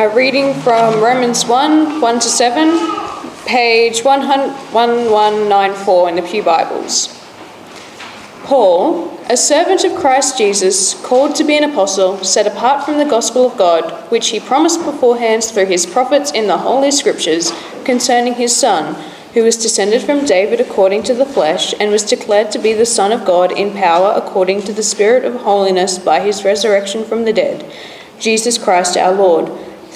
Uh, reading from Romans 1 1 to 7, page 1194 in the Pew Bibles. Paul, a servant of Christ Jesus, called to be an apostle, set apart from the gospel of God, which he promised beforehand through his prophets in the Holy Scriptures concerning his Son, who was descended from David according to the flesh, and was declared to be the Son of God in power according to the Spirit of holiness by his resurrection from the dead, Jesus Christ our Lord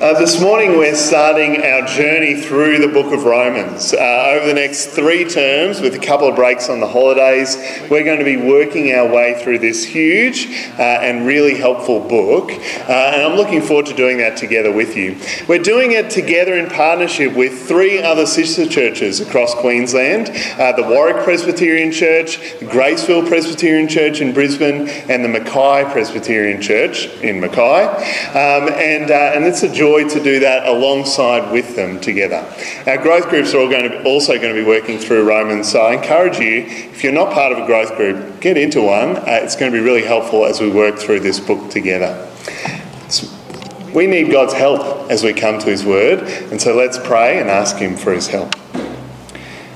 Uh, this morning we're starting our journey through the book of Romans. Uh, over the next three terms, with a couple of breaks on the holidays, we're going to be working our way through this huge uh, and really helpful book. Uh, and I'm looking forward to doing that together with you. We're doing it together in partnership with three other sister churches across Queensland uh, the Warwick Presbyterian Church, the Graceville Presbyterian Church in Brisbane, and the Mackay Presbyterian Church in Mackay. Um, and, uh, and it's a joy joy to do that alongside with them together. Our growth groups are all going to be, also going to be working through Romans, so I encourage you, if you're not part of a growth group, get into one. Uh, it's going to be really helpful as we work through this book together. We need God's help as we come to His Word, and so let's pray and ask Him for His help.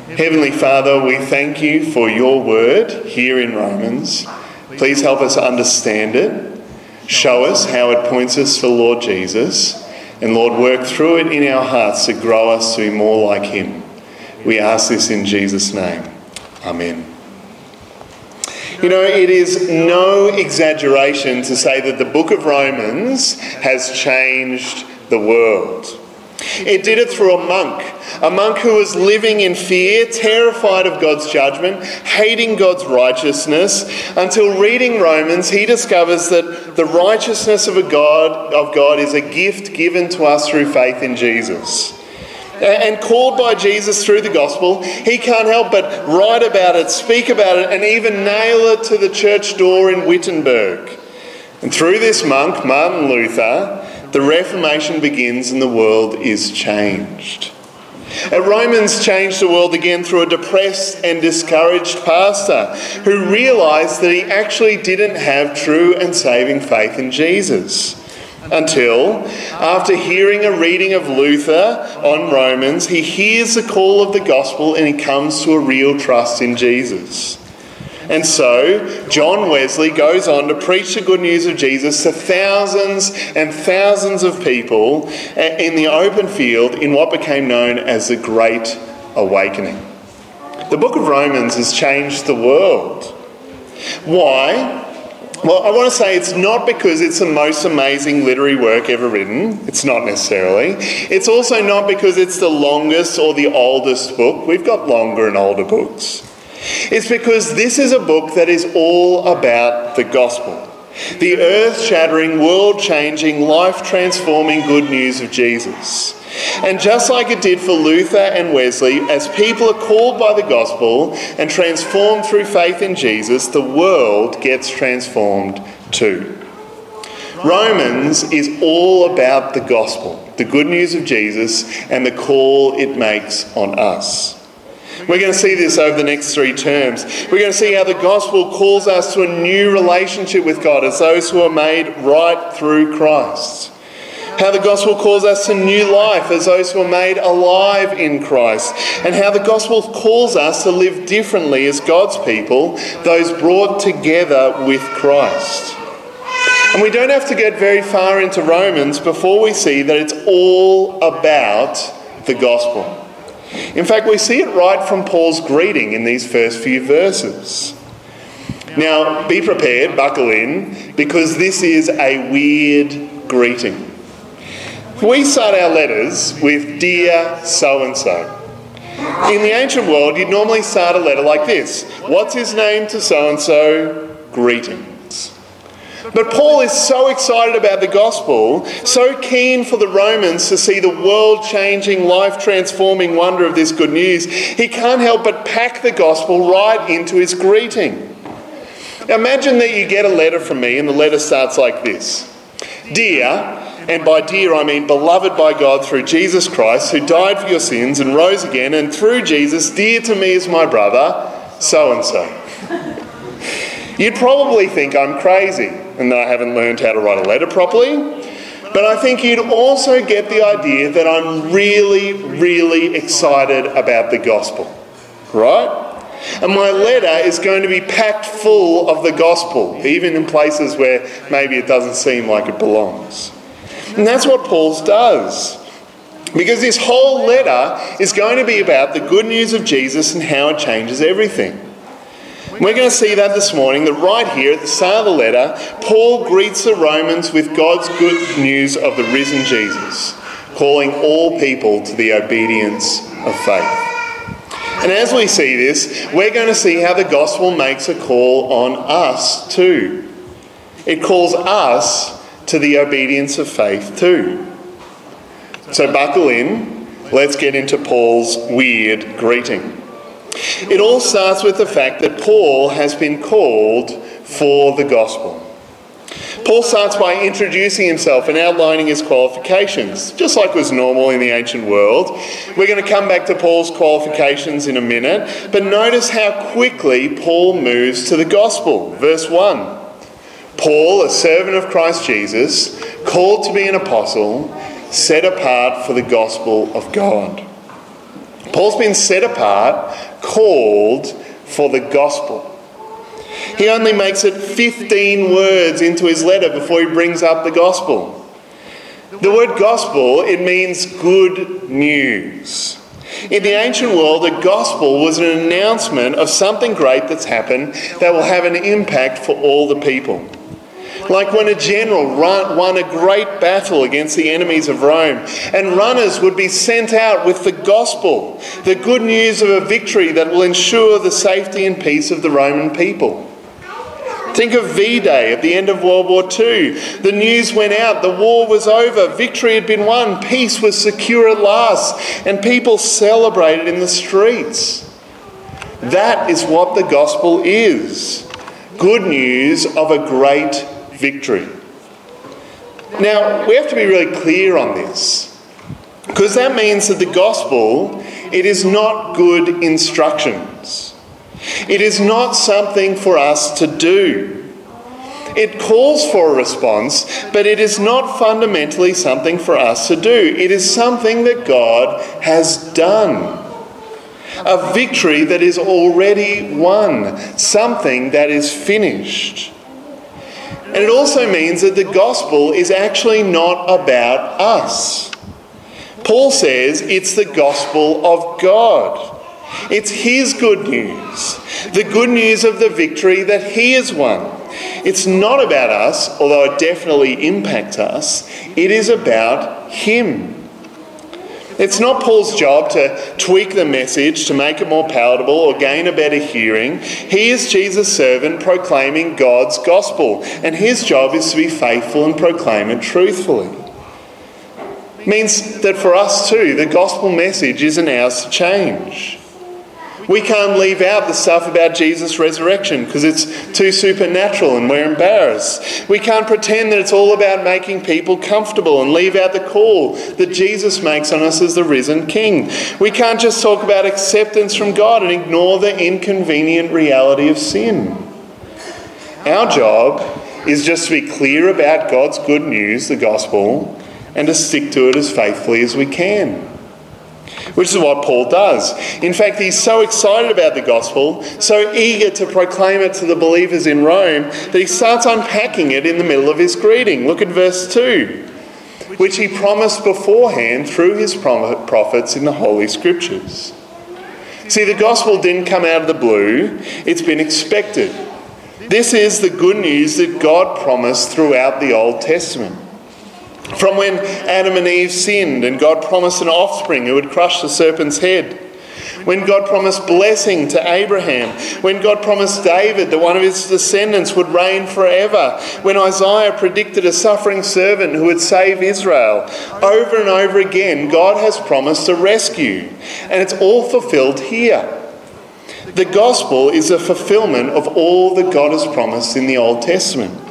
Heavenly Father, we thank you for your word here in Romans. Please help us understand it. Show us how it points us to Lord Jesus. And Lord, work through it in our hearts to grow us to be more like Him. We ask this in Jesus' name. Amen. You know, it is no exaggeration to say that the book of Romans has changed the world. It did it through a monk, a monk who was living in fear, terrified of God's judgment, hating God's righteousness, until reading Romans, he discovers that the righteousness of a God of God is a gift given to us through faith in Jesus. And called by Jesus through the gospel, he can't help but write about it, speak about it, and even nail it to the church door in Wittenberg. And through this monk, Martin Luther, the Reformation begins and the world is changed. And Romans changed the world again through a depressed and discouraged pastor who realised that he actually didn't have true and saving faith in Jesus. Until, after hearing a reading of Luther on Romans, he hears the call of the gospel and he comes to a real trust in Jesus. And so, John Wesley goes on to preach the good news of Jesus to thousands and thousands of people eh, in the open field in what became known as the Great Awakening. The book of Romans has changed the world. Why? Well, I want to say it's not because it's the most amazing literary work ever written. It's not necessarily. It's also not because it's the longest or the oldest book. We've got longer and older books. It's because this is a book that is all about the gospel the earth shattering, world changing, life transforming good news of Jesus. And just like it did for Luther and Wesley, as people are called by the gospel and transformed through faith in Jesus, the world gets transformed too. Romans is all about the gospel, the good news of Jesus, and the call it makes on us. We're going to see this over the next three terms. We're going to see how the gospel calls us to a new relationship with God as those who are made right through Christ. How the gospel calls us to new life as those who are made alive in Christ. And how the gospel calls us to live differently as God's people, those brought together with Christ. And we don't have to get very far into Romans before we see that it's all about the gospel. In fact, we see it right from Paul's greeting in these first few verses. Now, be prepared, buckle in, because this is a weird greeting. We start our letters with Dear so and so. In the ancient world, you'd normally start a letter like this What's his name to so and so? Greetings. But Paul is so excited about the gospel, so keen for the Romans to see the world changing, life transforming wonder of this good news, he can't help but pack the gospel right into his greeting. Now imagine that you get a letter from me, and the letter starts like this Dear, and by dear I mean beloved by God through Jesus Christ, who died for your sins and rose again, and through Jesus, dear to me as my brother, so and so. You'd probably think I'm crazy and that I haven't learned how to write a letter properly. But I think you'd also get the idea that I'm really, really excited about the gospel, right? And my letter is going to be packed full of the gospel, even in places where maybe it doesn't seem like it belongs. And that's what Paul's does. Because this whole letter is going to be about the good news of Jesus and how it changes everything. We're going to see that this morning, that right here at the start of the letter, Paul greets the Romans with God's good news of the risen Jesus, calling all people to the obedience of faith. And as we see this, we're going to see how the gospel makes a call on us too. It calls us to the obedience of faith too. So buckle in, let's get into Paul's weird greeting. It all starts with the fact that Paul has been called for the gospel. Paul starts by introducing himself and outlining his qualifications, just like was normal in the ancient world. We're going to come back to Paul's qualifications in a minute, but notice how quickly Paul moves to the gospel. Verse 1 Paul, a servant of Christ Jesus, called to be an apostle, set apart for the gospel of God. Paul's been set apart, called for the gospel. He only makes it 15 words into his letter before he brings up the gospel. The word gospel, it means good news. In the ancient world, the gospel was an announcement of something great that's happened that will have an impact for all the people. Like when a general won a great battle against the enemies of Rome, and runners would be sent out with the gospel, the good news of a victory that will ensure the safety and peace of the Roman people. Think of V Day at the end of World War II. The news went out, the war was over, victory had been won, peace was secure at last, and people celebrated in the streets. That is what the gospel is good news of a great victory. Now, we have to be really clear on this because that means that the gospel it is not good instructions. It is not something for us to do. It calls for a response, but it is not fundamentally something for us to do. It is something that God has done. A victory that is already won, something that is finished. And it also means that the gospel is actually not about us. Paul says it's the gospel of God. It's His good news, the good news of the victory that He has won. It's not about us, although it definitely impacts us, it is about Him. It's not Paul's job to tweak the message to make it more palatable or gain a better hearing. He is Jesus' servant proclaiming God's gospel, and his job is to be faithful and proclaim it truthfully. Means that for us too, the gospel message isn't ours to change. We can't leave out the stuff about Jesus' resurrection because it's too supernatural and we're embarrassed. We can't pretend that it's all about making people comfortable and leave out the call that Jesus makes on us as the risen King. We can't just talk about acceptance from God and ignore the inconvenient reality of sin. Our job is just to be clear about God's good news, the gospel, and to stick to it as faithfully as we can which is what Paul does. In fact, he's so excited about the gospel, so eager to proclaim it to the believers in Rome, that he starts unpacking it in the middle of his greeting. Look at verse 2, which he promised beforehand through his prophets in the Holy Scriptures. See, the gospel didn't come out of the blue, it's been expected. This is the good news that God promised throughout the Old Testament. From when Adam and Eve sinned and God promised an offspring who would crush the serpent's head. when God promised blessing to Abraham, when God promised David that one of his descendants would reign forever, when Isaiah predicted a suffering servant who would save Israel. Over and over again, God has promised a rescue, and it's all fulfilled here. The gospel is a fulfillment of all that God has promised in the Old Testament.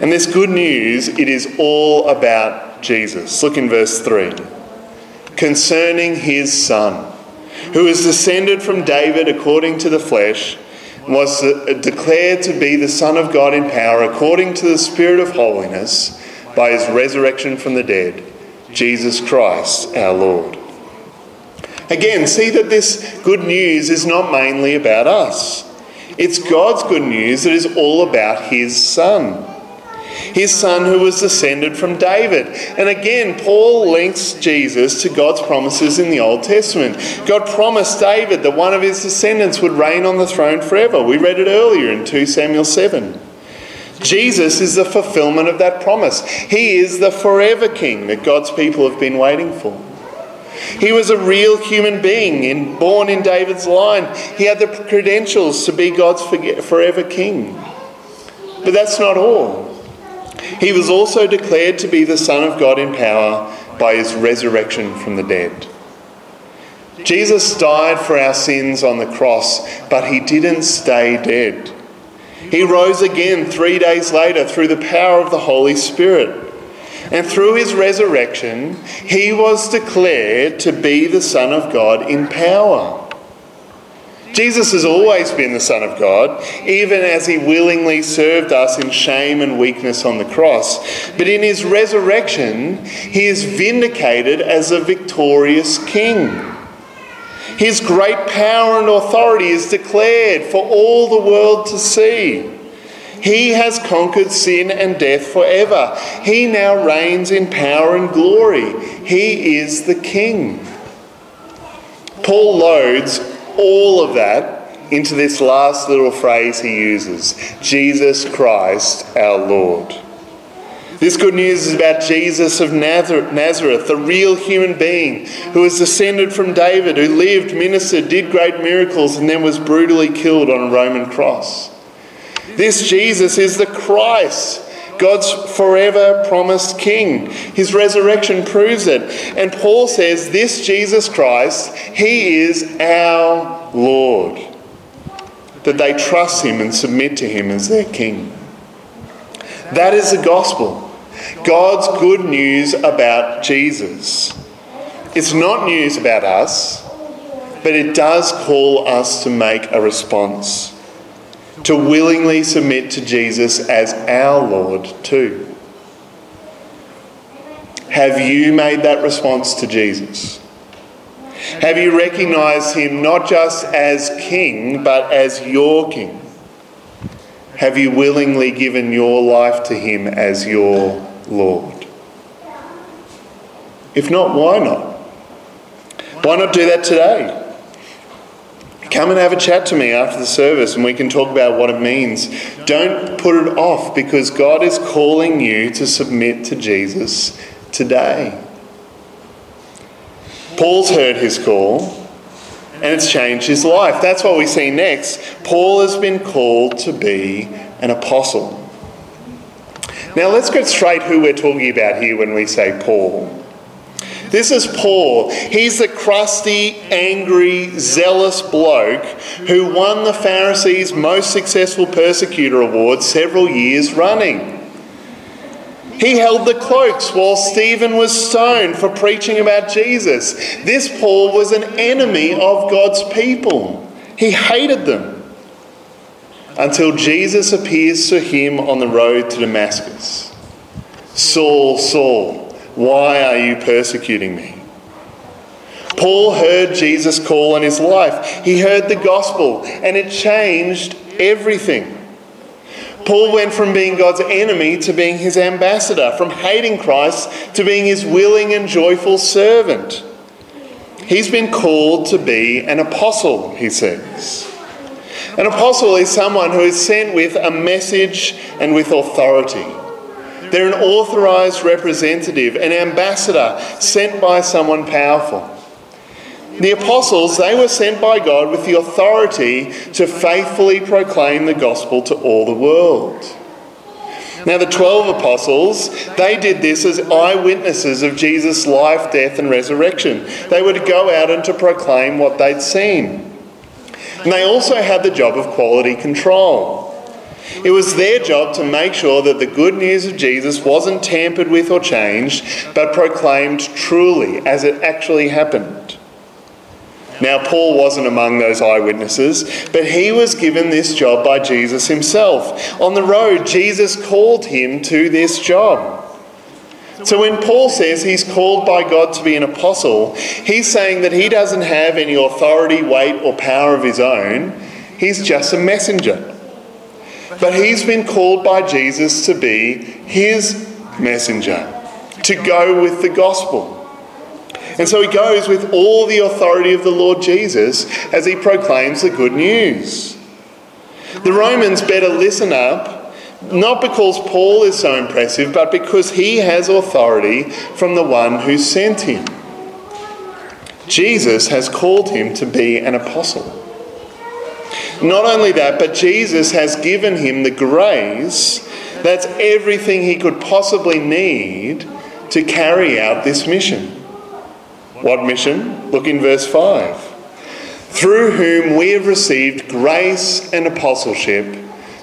And this good news, it is all about Jesus. Look in verse 3. Concerning his son, who is descended from David according to the flesh, was declared to be the Son of God in power according to the Spirit of holiness by his resurrection from the dead, Jesus Christ our Lord. Again, see that this good news is not mainly about us. It's God's good news that is all about his Son his son who was descended from David. And again, Paul links Jesus to God's promises in the Old Testament. God promised David that one of his descendants would reign on the throne forever. We read it earlier in 2 Samuel 7. Jesus is the fulfillment of that promise. He is the forever king that God's people have been waiting for. He was a real human being, in, born in David's line. He had the credentials to be God's forever king. But that's not all. He was also declared to be the Son of God in power by his resurrection from the dead. Jesus died for our sins on the cross, but he didn't stay dead. He rose again three days later through the power of the Holy Spirit. And through his resurrection, he was declared to be the Son of God in power. Jesus has always been the Son of God, even as he willingly served us in shame and weakness on the cross. But in his resurrection, he is vindicated as a victorious king. His great power and authority is declared for all the world to see. He has conquered sin and death forever. He now reigns in power and glory. He is the King. Paul loads all of that into this last little phrase he uses Jesus Christ our Lord. This good news is about Jesus of Nazareth, the real human being who was descended from David, who lived, ministered, did great miracles, and then was brutally killed on a Roman cross. This Jesus is the Christ, God's forever promised King. His resurrection proves it. And Paul says, This Jesus Christ, He is our Lord. That they trust Him and submit to Him as their King. That is the gospel. God's good news about Jesus. It's not news about us, but it does call us to make a response to willingly submit to Jesus as our Lord too. Have you made that response to Jesus? Have you recognized him not just as king, but as your king? Have you willingly given your life to him as your Lord? If not, why not? Why not do that today? Come and have a chat to me after the service and we can talk about what it means. Don't put it off because God is calling you to submit to Jesus today. Paul's heard his call and it's changed his life. That's what we see next. Paul has been called to be an apostle. Now let's get straight who we're talking about here when we say Paul. This is Paul. He's the crusty, angry, zealous bloke who won the Pharisees' most successful persecutor award several years running. He held the cloaks while Stephen was stoned for preaching about Jesus. This Paul was an enemy of God's people. He hated them until Jesus appears to him on the road to Damascus. Saul, Saul, why are you persecuting me? Paul heard Jesus' call on his life. He heard the gospel, and it changed everything. Paul went from being God's enemy to being his ambassador, from hating Christ to being his willing and joyful servant. He's been called to be an apostle, he says. An apostle is someone who is sent with a message and with authority. They're an authorised representative, an ambassador sent by someone powerful. The apostles, they were sent by God with the authority to faithfully proclaim the gospel to all the world. Now, the 12 apostles, they did this as eyewitnesses of Jesus' life, death, and resurrection. They were to go out and to proclaim what they'd seen. And they also had the job of quality control. It was their job to make sure that the good news of Jesus wasn't tampered with or changed, but proclaimed truly as it actually happened. Now, Paul wasn't among those eyewitnesses, but he was given this job by Jesus himself. On the road, Jesus called him to this job. So when Paul says he's called by God to be an apostle, he's saying that he doesn't have any authority, weight, or power of his own. He's just a messenger. But he's been called by Jesus to be his messenger, to go with the gospel. And so he goes with all the authority of the Lord Jesus as he proclaims the good news. The Romans better listen up, not because Paul is so impressive, but because he has authority from the one who sent him. Jesus has called him to be an apostle. Not only that, but Jesus has given him the grace that's everything he could possibly need to carry out this mission. What mission? Look in verse 5. Through whom we have received grace and apostleship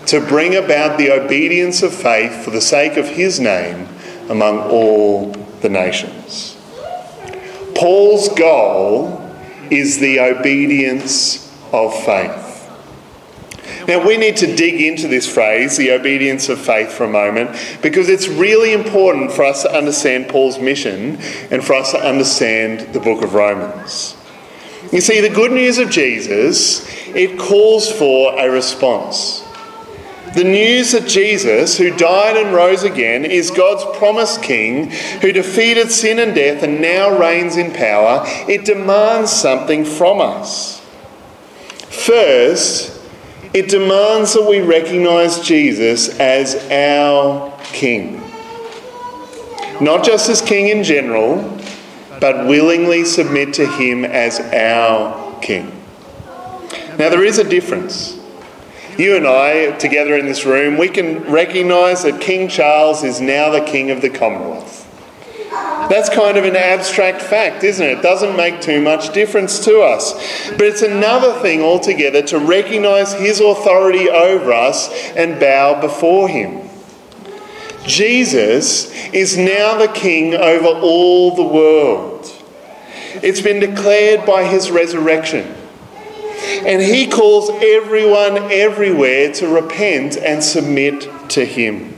to bring about the obedience of faith for the sake of his name among all the nations. Paul's goal is the obedience of faith. Now, we need to dig into this phrase, the obedience of faith, for a moment, because it's really important for us to understand Paul's mission and for us to understand the book of Romans. You see, the good news of Jesus, it calls for a response. The news that Jesus, who died and rose again, is God's promised King who defeated sin and death and now reigns in power, it demands something from us. First, it demands that we recognise Jesus as our King. Not just as King in general, but willingly submit to Him as our King. Now, there is a difference. You and I, together in this room, we can recognise that King Charles is now the King of the Commonwealth. That's kind of an abstract fact, isn't it? It doesn't make too much difference to us. But it's another thing altogether to recognise his authority over us and bow before him. Jesus is now the king over all the world. It's been declared by his resurrection. And he calls everyone everywhere to repent and submit to him.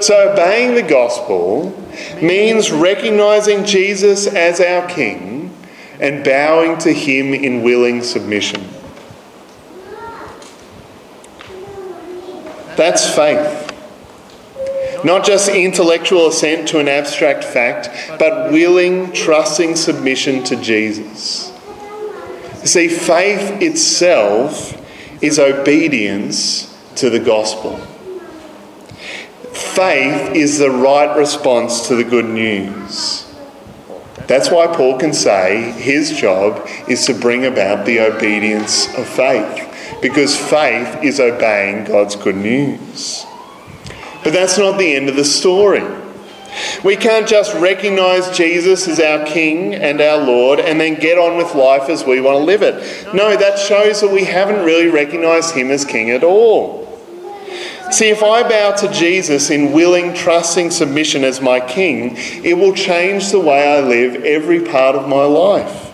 So, obeying the gospel means recognizing Jesus as our King and bowing to him in willing submission. That's faith. Not just intellectual assent to an abstract fact, but willing, trusting submission to Jesus. You see, faith itself is obedience to the gospel. Faith is the right response to the good news. That's why Paul can say his job is to bring about the obedience of faith, because faith is obeying God's good news. But that's not the end of the story. We can't just recognise Jesus as our King and our Lord and then get on with life as we want to live it. No, that shows that we haven't really recognised Him as King at all. See, if I bow to Jesus in willing, trusting submission as my King, it will change the way I live every part of my life.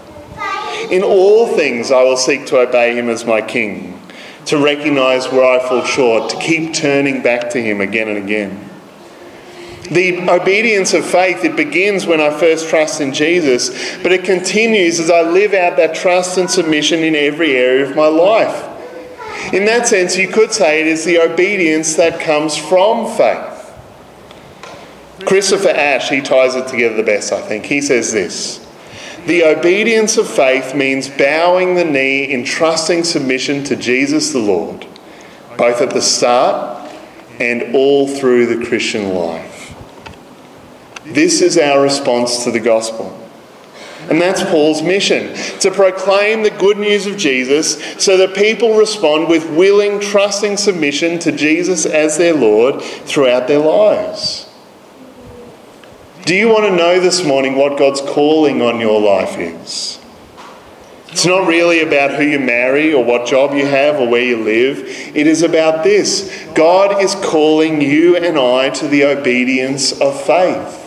In all things, I will seek to obey Him as my King, to recognise where I fall short, to keep turning back to Him again and again. The obedience of faith, it begins when I first trust in Jesus, but it continues as I live out that trust and submission in every area of my life. In that sense, you could say it is the obedience that comes from faith. Christopher Ash, he ties it together the best, I think. He says this The obedience of faith means bowing the knee in trusting submission to Jesus the Lord, both at the start and all through the Christian life. This is our response to the gospel. And that's Paul's mission to proclaim the good news of Jesus so that people respond with willing, trusting submission to Jesus as their Lord throughout their lives. Do you want to know this morning what God's calling on your life is? It's not really about who you marry or what job you have or where you live. It is about this God is calling you and I to the obedience of faith.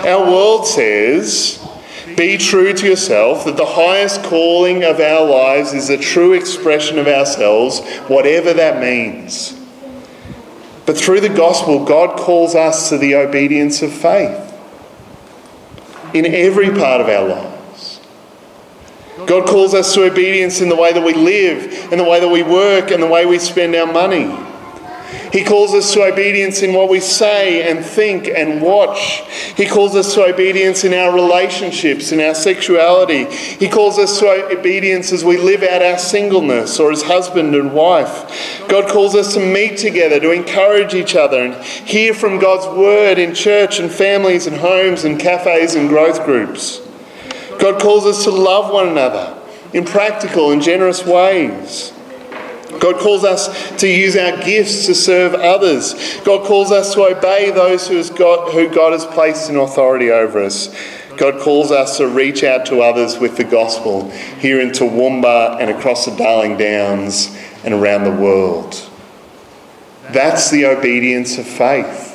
Our world says, be true to yourself, that the highest calling of our lives is a true expression of ourselves, whatever that means. But through the gospel, God calls us to the obedience of faith in every part of our lives. God calls us to obedience in the way that we live, in the way that we work, and the way we spend our money. He calls us to obedience in what we say and think and watch. He calls us to obedience in our relationships, in our sexuality. He calls us to obedience as we live out our singleness or as husband and wife. God calls us to meet together, to encourage each other and hear from God's word in church and families and homes and cafes and growth groups. God calls us to love one another in practical and generous ways. God calls us to use our gifts to serve others. God calls us to obey those who, God, who God has placed in authority over us. God calls us to reach out to others with the gospel here in Toowoomba and across the Darling Downs and around the world. That's the obedience of faith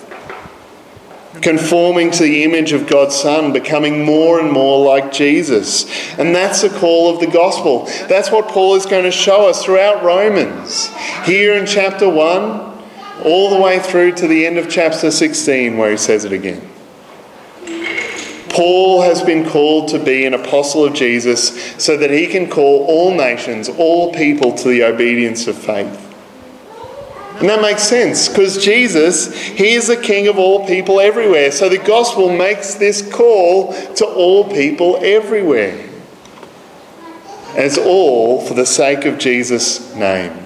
conforming to the image of God's Son, becoming more and more like Jesus. And that's the call of the gospel. That's what Paul is going to show us throughout Romans. Here in chapter 1, all the way through to the end of chapter 16, where he says it again. Paul has been called to be an apostle of Jesus so that he can call all nations, all people to the obedience of faith. And that makes sense because Jesus, He is the King of all people everywhere. So the gospel makes this call to all people everywhere. And it's all for the sake of Jesus' name.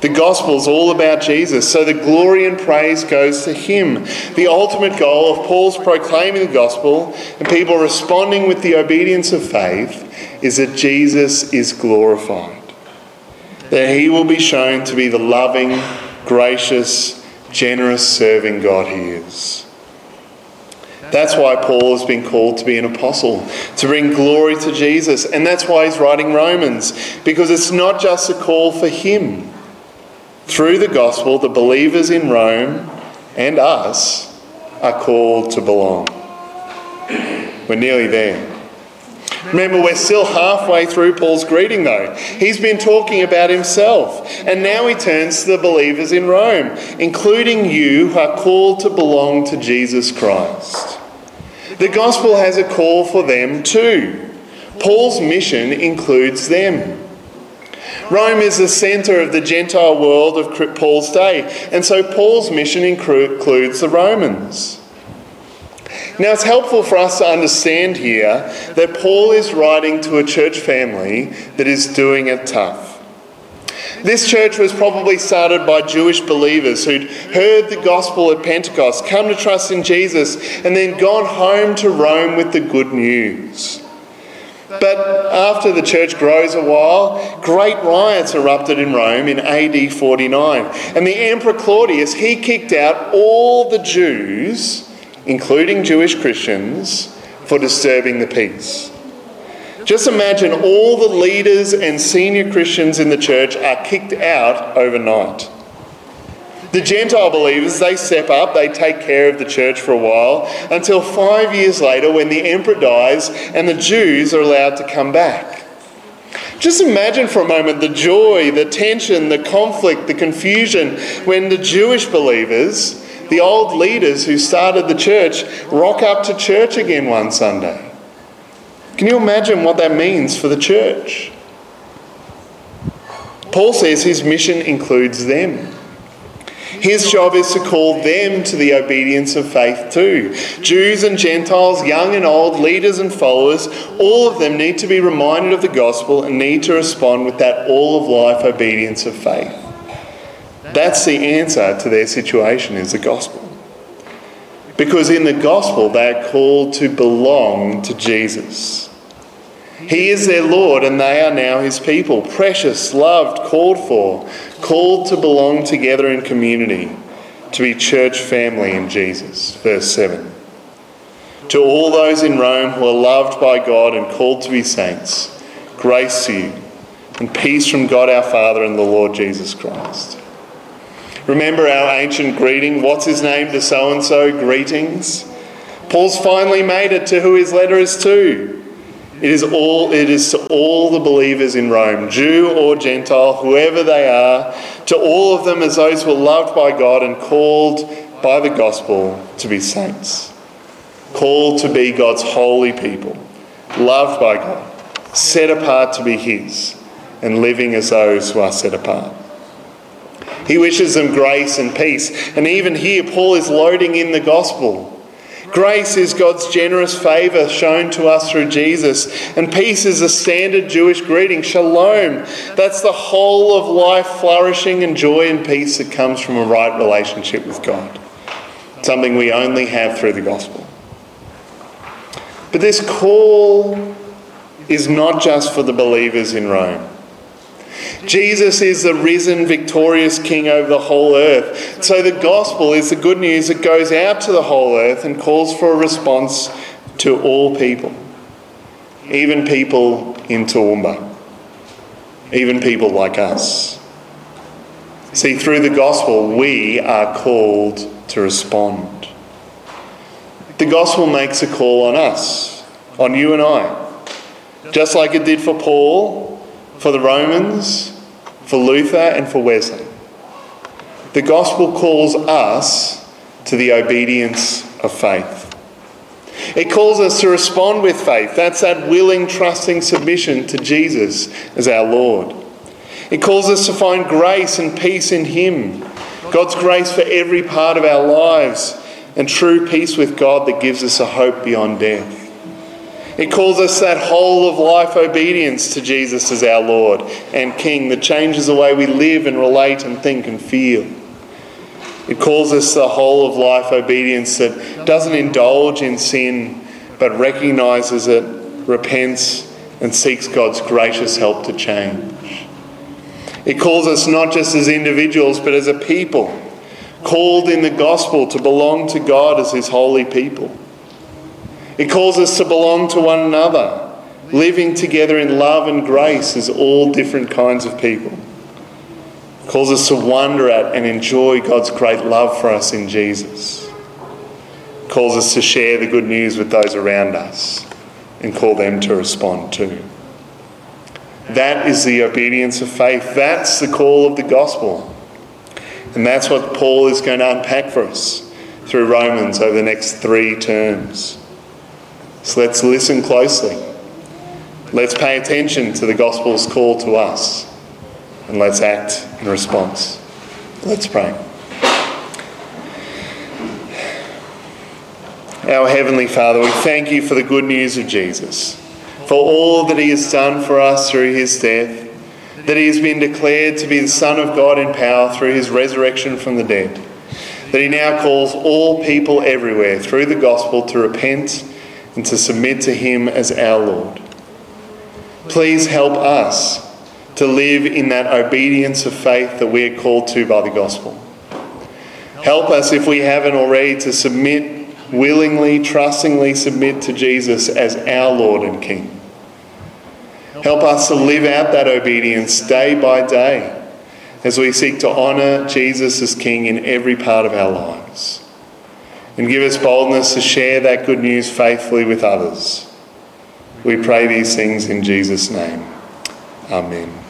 The gospel is all about Jesus, so the glory and praise goes to Him. The ultimate goal of Paul's proclaiming the gospel and people responding with the obedience of faith is that Jesus is glorified that he will be shown to be the loving, gracious, generous, serving God he is. That's why Paul has been called to be an apostle, to bring glory to Jesus. And that's why he's writing Romans, because it's not just a call for him. Through the gospel, the believers in Rome and us are called to belong. We're nearly there. Remember, we're still halfway through Paul's greeting, though. He's been talking about himself, and now he turns to the believers in Rome, including you who are called to belong to Jesus Christ. The gospel has a call for them too. Paul's mission includes them. Rome is the centre of the Gentile world of Paul's day, and so Paul's mission includes the Romans. Now, it's helpful for us to understand here that Paul is writing to a church family that is doing it tough. This church was probably started by Jewish believers who'd heard the gospel at Pentecost, come to trust in Jesus, and then gone home to Rome with the good news. But after the church grows a while, great riots erupted in Rome in AD 49. And the Emperor Claudius, he kicked out all the Jews including Jewish Christians, for disturbing the peace. Just imagine all the leaders and senior Christians in the church are kicked out overnight. The Gentile believers, they step up, they take care of the church for a while until five years later when the emperor dies and the Jews are allowed to come back. Just imagine for a moment the joy, the tension, the conflict, the confusion when the Jewish believers the old leaders who started the church rock up to church again one Sunday. Can you imagine what that means for the church? Paul says his mission includes them. His job is to call them to the obedience of faith too. Jews and Gentiles, young and old, leaders and followers, all of them need to be reminded of the gospel and need to respond with that all of life obedience of faith. That's the answer to their situation is the gospel. Because in the gospel, they are called to belong to Jesus. He is their Lord, and they are now his people, precious, loved, called for, called to belong together in community, to be church family in Jesus. Verse 7. To all those in Rome who are loved by God and called to be saints, grace to you, and peace from God our Father and the Lord Jesus Christ. Remember our ancient greeting, what's his name to so and so? Greetings. Paul's finally made it to who his letter is to. It is all it is to all the believers in Rome, Jew or Gentile, whoever they are, to all of them as those who are loved by God and called by the gospel to be saints. Called to be God's holy people, loved by God, set apart to be his, and living as those who are set apart. He wishes them grace and peace. And even here, Paul is loading in the gospel. Grace is God's generous favour shown to us through Jesus, and peace is a standard Jewish greeting. Shalom. That's the whole of life flourishing and joy and peace that comes from a right relationship with God. Something we only have through the gospel. But this call is not just for the believers in Rome. Jesus is the risen, victorious King over the whole earth. So the gospel is the good news that goes out to the whole earth and calls for a response to all people, even people in Toowoomba, even people like us. See, through the gospel, we are called to respond. The gospel makes a call on us, on you and I. Just like it did for Paul, for the Romans, for Luther, and for Wesley. The gospel calls us to the obedience of faith. It calls us to respond with faith. That's that willing, trusting submission to Jesus as our Lord. It calls us to find grace and peace in Him, God's grace for every part of our lives, and true peace with God that gives us a hope beyond death. It calls us that whole of life obedience to Jesus as our Lord and King that changes the way we live and relate and think and feel. It calls us the whole of life obedience that doesn't indulge in sin but recognizes it, repents, and seeks God's gracious help to change. It calls us not just as individuals but as a people, called in the gospel to belong to God as His holy people. It calls us to belong to one another, living together in love and grace as all different kinds of people. It calls us to wonder at and enjoy God's great love for us in Jesus. It calls us to share the good news with those around us and call them to respond too. That is the obedience of faith. That's the call of the gospel. And that's what Paul is going to unpack for us through Romans over the next three terms. So let's listen closely. Let's pay attention to the gospel's call to us. And let's act in response. Let's pray. Our Heavenly Father, we thank you for the good news of Jesus, for all that He has done for us through His death, that He has been declared to be the Son of God in power through His resurrection from the dead, that He now calls all people everywhere through the gospel to repent and to submit to Him as our Lord. Please help us to live in that obedience of faith that we are called to by the gospel. Help us, if we haven't already, to submit willingly, trustingly submit to Jesus as our Lord and King. Help us to live out that obedience day by day as we seek to honour Jesus as King in every part of our lives and give us boldness to share that good news faithfully with others. We pray these things in Jesus' name. Amen.